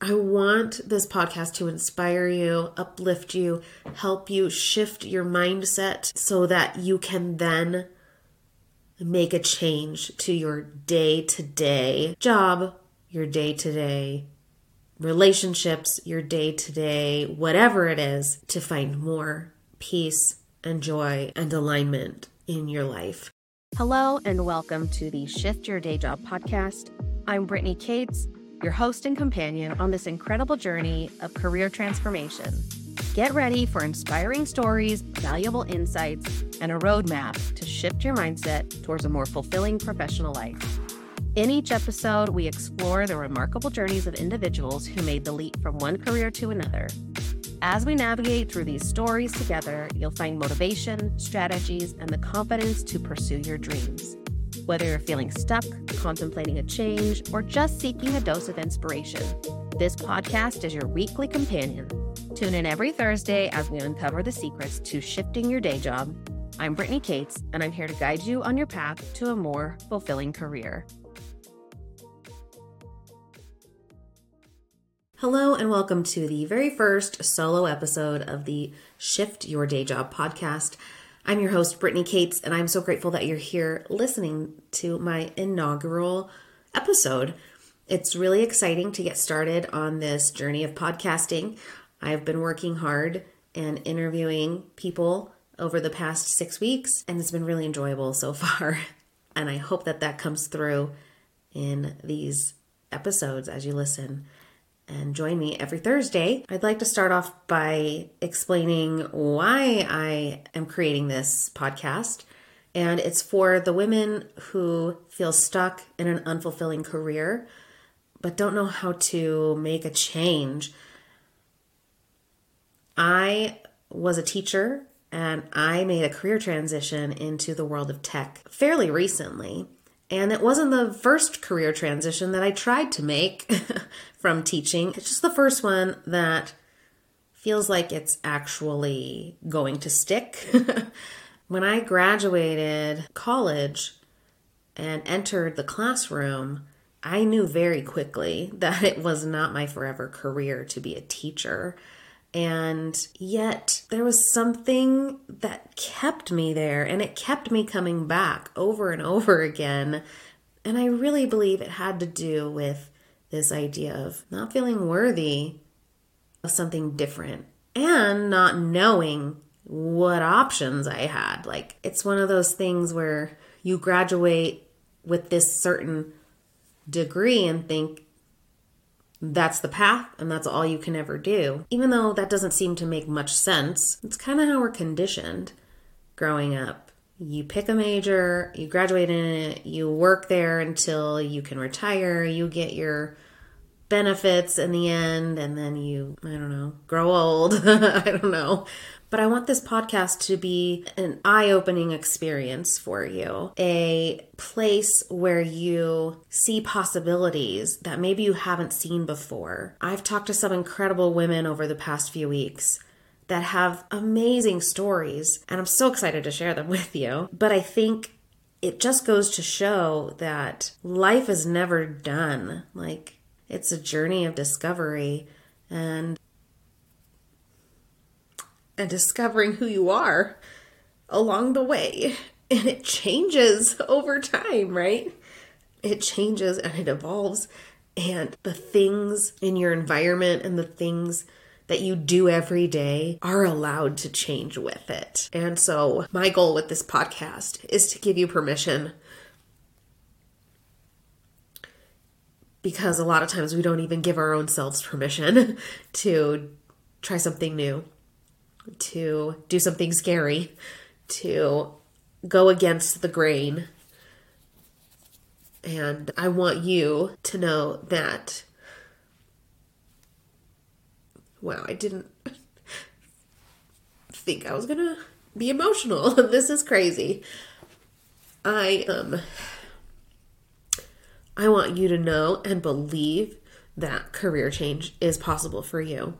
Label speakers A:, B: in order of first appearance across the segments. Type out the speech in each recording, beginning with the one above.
A: I want this podcast to inspire you, uplift you, help you shift your mindset so that you can then make a change to your day to day job, your day to day relationships, your day to day, whatever it is, to find more peace and joy and alignment in your life.
B: Hello, and welcome to the Shift Your Day Job podcast. I'm Brittany Cates, your host and companion on this incredible journey of career transformation. Get ready for inspiring stories, valuable insights, and a roadmap to shift your mindset towards a more fulfilling professional life. In each episode, we explore the remarkable journeys of individuals who made the leap from one career to another. As we navigate through these stories together, you'll find motivation, strategies, and the confidence to pursue your dreams. Whether you're feeling stuck, contemplating a change, or just seeking a dose of inspiration, this podcast is your weekly companion. Tune in every Thursday as we uncover the secrets to shifting your day job. I'm Brittany Cates, and I'm here to guide you on your path to a more fulfilling career.
A: Hello, and welcome to the very first solo episode of the Shift Your Day Job podcast. I'm your host, Brittany Cates, and I'm so grateful that you're here listening to my inaugural episode. It's really exciting to get started on this journey of podcasting. I've been working hard and interviewing people over the past six weeks, and it's been really enjoyable so far. And I hope that that comes through in these episodes as you listen and join me every Thursday. I'd like to start off by explaining why I am creating this podcast. And it's for the women who feel stuck in an unfulfilling career but don't know how to make a change. I was a teacher and I made a career transition into the world of tech fairly recently. And it wasn't the first career transition that I tried to make from teaching. It's just the first one that feels like it's actually going to stick. when I graduated college and entered the classroom, I knew very quickly that it was not my forever career to be a teacher. And yet, there was something that kept me there, and it kept me coming back over and over again. And I really believe it had to do with this idea of not feeling worthy of something different and not knowing what options I had. Like, it's one of those things where you graduate with this certain degree and think, that's the path and that's all you can ever do. Even though that doesn't seem to make much sense, it's kind of how we're conditioned growing up. You pick a major, you graduate in it, you work there until you can retire, you get your benefits in the end, and then you, I don't know, grow old. I don't know. But I want this podcast to be an eye opening experience for you, a place where you see possibilities that maybe you haven't seen before. I've talked to some incredible women over the past few weeks that have amazing stories, and I'm so excited to share them with you. But I think it just goes to show that life is never done. Like, it's a journey of discovery and and discovering who you are along the way. And it changes over time, right? It changes and it evolves. And the things in your environment and the things that you do every day are allowed to change with it. And so, my goal with this podcast is to give you permission because a lot of times we don't even give our own selves permission to try something new to do something scary, to go against the grain. And I want you to know that. Wow, I didn't think I was gonna be emotional. this is crazy. I um I want you to know and believe that career change is possible for you.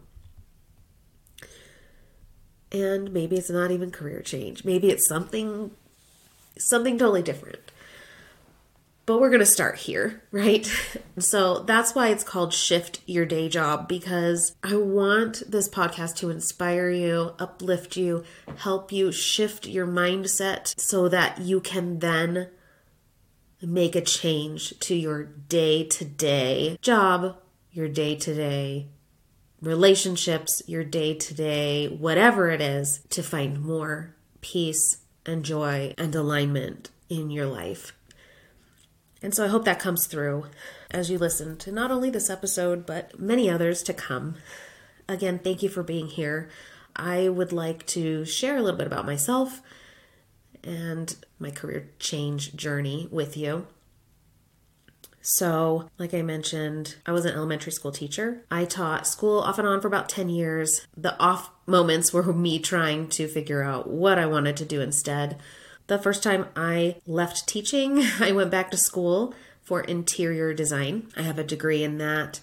A: And maybe it's not even career change. Maybe it's something something totally different. but we're going to start here, right? so that's why it's called Shift Your Day Job because I want this podcast to inspire you, uplift you, help you shift your mindset so that you can then make a change to your day to day job, your day to day relationships, your day to day, whatever it is, to find more peace and joy and alignment in your life. And so I hope that comes through as you listen to not only this episode, but many others to come. Again, thank you for being here. I would like to share a little bit about myself and my career change journey with you. So, like I mentioned, I was an elementary school teacher. I taught school off and on for about 10 years. The off moments were me trying to figure out what I wanted to do instead. The first time I left teaching, I went back to school for interior design. I have a degree in that.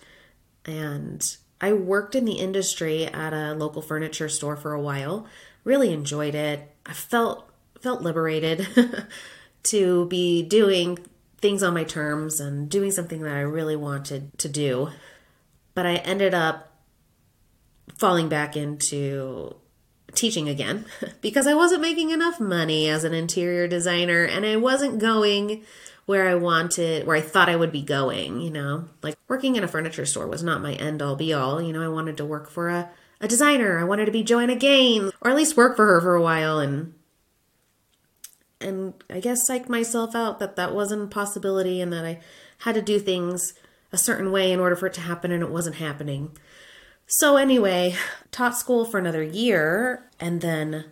A: And I worked in the industry at a local furniture store for a while. Really enjoyed it. I felt felt liberated to be doing things on my terms and doing something that I really wanted to do. But I ended up falling back into teaching again because I wasn't making enough money as an interior designer and I wasn't going where I wanted, where I thought I would be going, you know? Like working in a furniture store was not my end all be all. You know, I wanted to work for a, a designer. I wanted to be Joanna Gaines or at least work for her for a while and and I guess psyched myself out that that wasn't a possibility and that I had to do things a certain way in order for it to happen and it wasn't happening. So, anyway, taught school for another year and then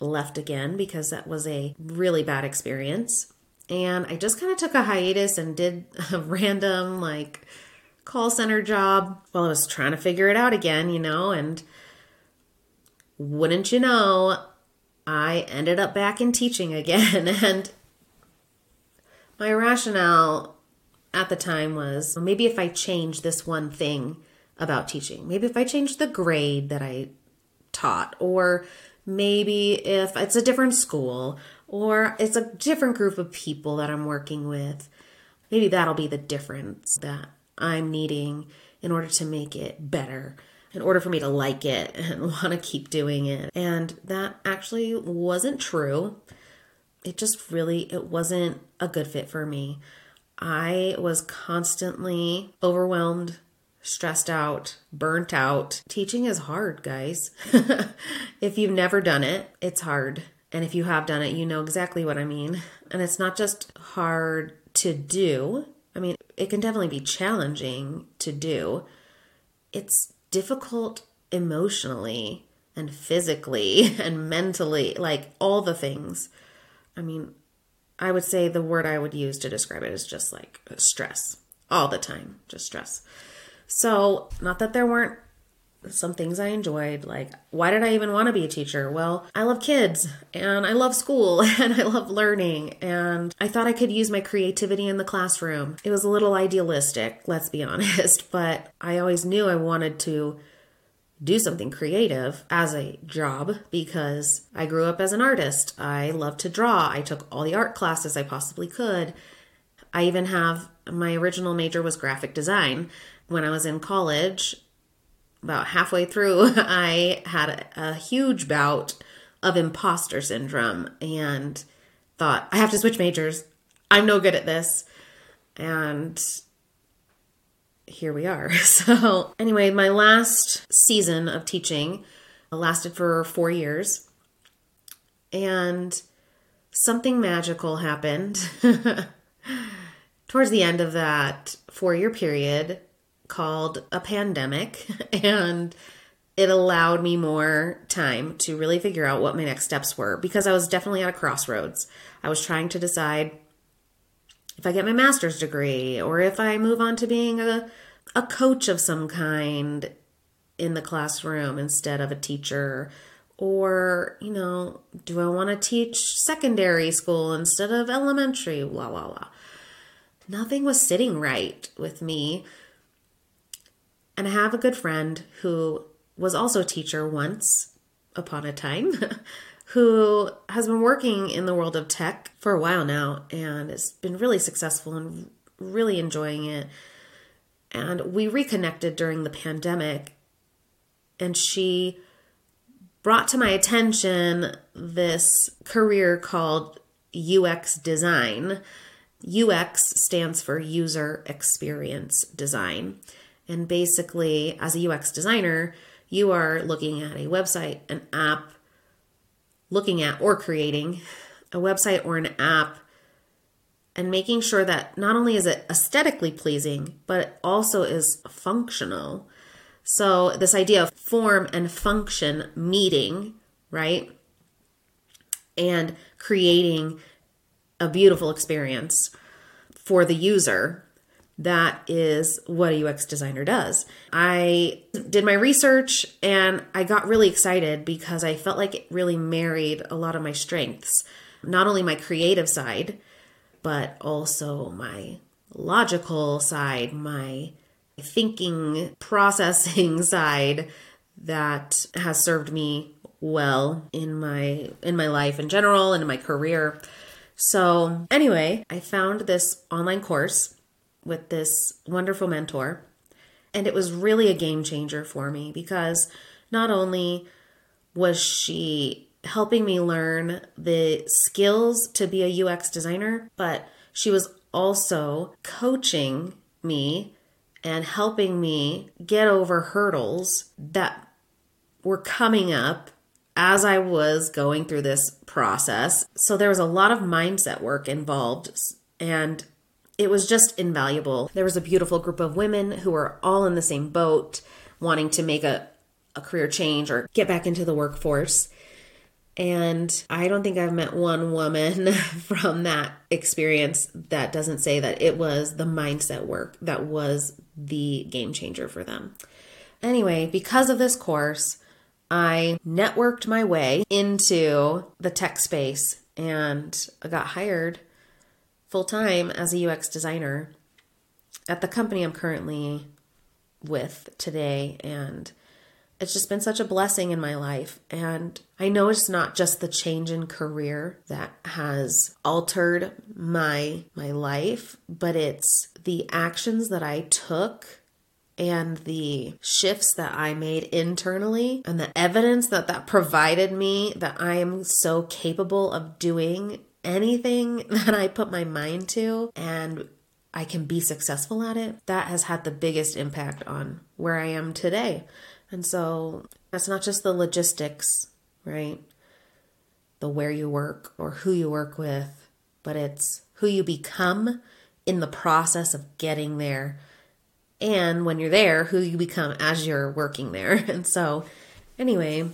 A: left again because that was a really bad experience. And I just kind of took a hiatus and did a random, like, call center job while I was trying to figure it out again, you know. And wouldn't you know, I ended up back in teaching again. And my rationale at the time was well, maybe if I change this one thing, about teaching. Maybe if I change the grade that I taught, or maybe if it's a different school, or it's a different group of people that I'm working with, maybe that'll be the difference that I'm needing in order to make it better, in order for me to like it and want to keep doing it. And that actually wasn't true. It just really it wasn't a good fit for me. I was constantly overwhelmed stressed out, burnt out. Teaching is hard, guys. if you've never done it, it's hard. And if you have done it, you know exactly what I mean. And it's not just hard to do, I mean, it can definitely be challenging to do. It's difficult emotionally and physically and mentally, like all the things. I mean, I would say the word I would use to describe it is just like stress all the time, just stress. So, not that there weren't some things I enjoyed. Like, why did I even want to be a teacher? Well, I love kids and I love school and I love learning. And I thought I could use my creativity in the classroom. It was a little idealistic, let's be honest, but I always knew I wanted to do something creative as a job because I grew up as an artist. I love to draw. I took all the art classes I possibly could. I even have my original major was graphic design when I was in college, about halfway through, I had a, a huge bout of imposter syndrome and thought, I have to switch majors. I'm no good at this. And here we are. So, anyway, my last season of teaching lasted for four years. And something magical happened towards the end of that four year period called a pandemic and it allowed me more time to really figure out what my next steps were because I was definitely at a crossroads. I was trying to decide if I get my master's degree or if I move on to being a a coach of some kind in the classroom instead of a teacher. Or you know do I want to teach secondary school instead of elementary? Blah blah blah nothing was sitting right with me and I have a good friend who was also a teacher once upon a time, who has been working in the world of tech for a while now and has been really successful and really enjoying it. And we reconnected during the pandemic, and she brought to my attention this career called UX design. UX stands for user experience design. And basically, as a UX designer, you are looking at a website, an app, looking at or creating a website or an app and making sure that not only is it aesthetically pleasing, but it also is functional. So, this idea of form and function meeting, right? And creating a beautiful experience for the user. That is what a UX designer does. I did my research and I got really excited because I felt like it really married a lot of my strengths. Not only my creative side, but also my logical side, my thinking, processing side that has served me well in my in my life in general and in my career. So, anyway, I found this online course with this wonderful mentor, and it was really a game changer for me because not only was she helping me learn the skills to be a UX designer, but she was also coaching me and helping me get over hurdles that were coming up as I was going through this process. So there was a lot of mindset work involved and it was just invaluable. There was a beautiful group of women who were all in the same boat, wanting to make a, a career change or get back into the workforce. And I don't think I've met one woman from that experience that doesn't say that it was the mindset work that was the game changer for them. Anyway, because of this course, I networked my way into the tech space and I got hired full time as a UX designer at the company I'm currently with today. And it's just been such a blessing in my life. And I know it's not just the change in career that has altered my my life, but it's the actions that I took and the shifts that I made internally and the evidence that that provided me that I am so capable of doing anything that I put my mind to and I can be successful at it. That has had the biggest impact on where I am today. And so that's not just the logistics, right? The where you work or who you work with, but it's who you become in the process of getting there. And when you're there, who you become as you're working there. And so, anyway,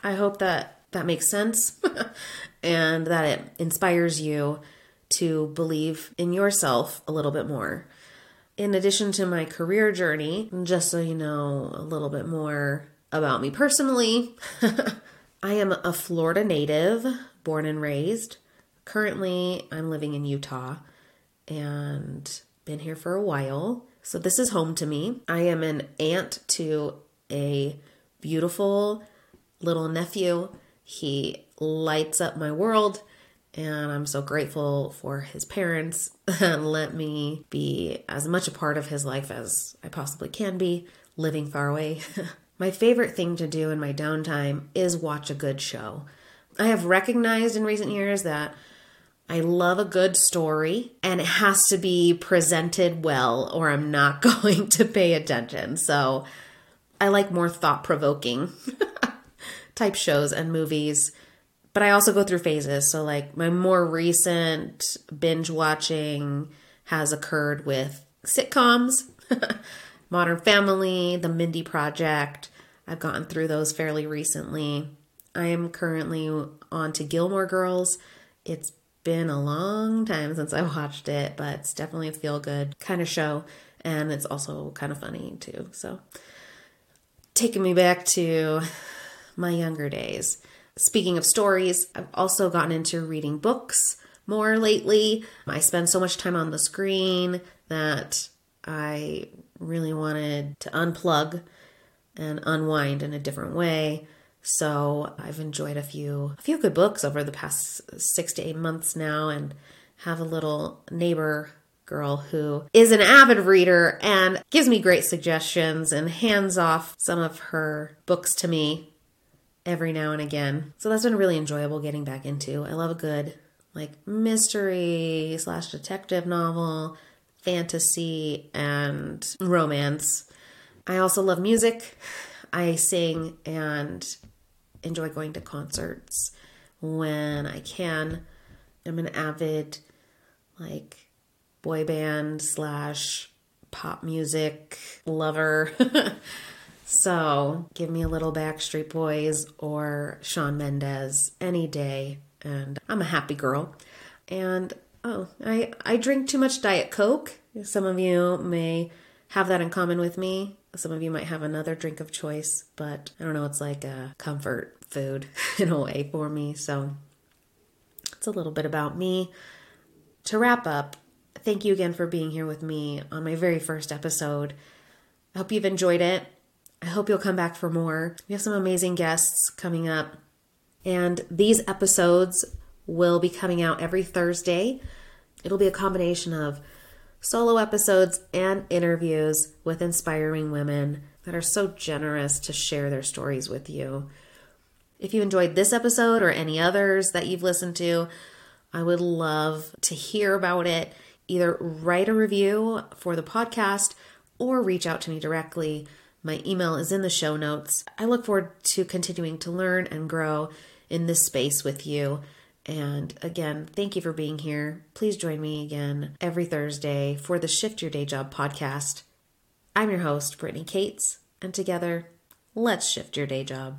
A: I hope that that makes sense and that it inspires you to believe in yourself a little bit more in addition to my career journey, just so you know a little bit more about me personally, I am a Florida native, born and raised. Currently, I'm living in Utah and been here for a while. So, this is home to me. I am an aunt to a beautiful little nephew. He lights up my world and I'm so grateful for his parents let me be as much a part of his life as I possibly can be, living far away. my favorite thing to do in my downtime is watch a good show. I have recognized in recent years that I love a good story and it has to be presented well or I'm not going to pay attention. So I like more thought provoking type shows and movies but I also go through phases. So, like, my more recent binge watching has occurred with sitcoms, Modern Family, The Mindy Project. I've gotten through those fairly recently. I am currently on to Gilmore Girls. It's been a long time since I watched it, but it's definitely a feel good kind of show. And it's also kind of funny too. So, taking me back to my younger days. Speaking of stories, I've also gotten into reading books more lately. I spend so much time on the screen that I really wanted to unplug and unwind in a different way. So I've enjoyed a few a few good books over the past six to eight months now and have a little neighbor girl who is an avid reader and gives me great suggestions and hands off some of her books to me every now and again. So that's been really enjoyable getting back into. I love a good like mystery slash detective novel, fantasy, and romance. I also love music. I sing and enjoy going to concerts when I can. I'm an avid like boy band slash pop music lover. so give me a little Backstreet Boys or Shawn Mendes any day, and I'm a happy girl. And oh, I I drink too much Diet Coke. Some of you may have that in common with me. Some of you might have another drink of choice, but I don't know, it's like a comfort food in a way for me. So it's a little bit about me. To wrap up, thank you again for being here with me on my very first episode. I hope you've enjoyed it. I hope you'll come back for more. We have some amazing guests coming up, and these episodes will be coming out every Thursday. It'll be a combination of solo episodes and interviews with inspiring women that are so generous to share their stories with you. If you enjoyed this episode or any others that you've listened to, I would love to hear about it. Either write a review for the podcast or reach out to me directly. My email is in the show notes. I look forward to continuing to learn and grow in this space with you. And again, thank you for being here. Please join me again every Thursday for the Shift Your Day Job podcast. I'm your host, Brittany Cates, and together, let's shift your day job.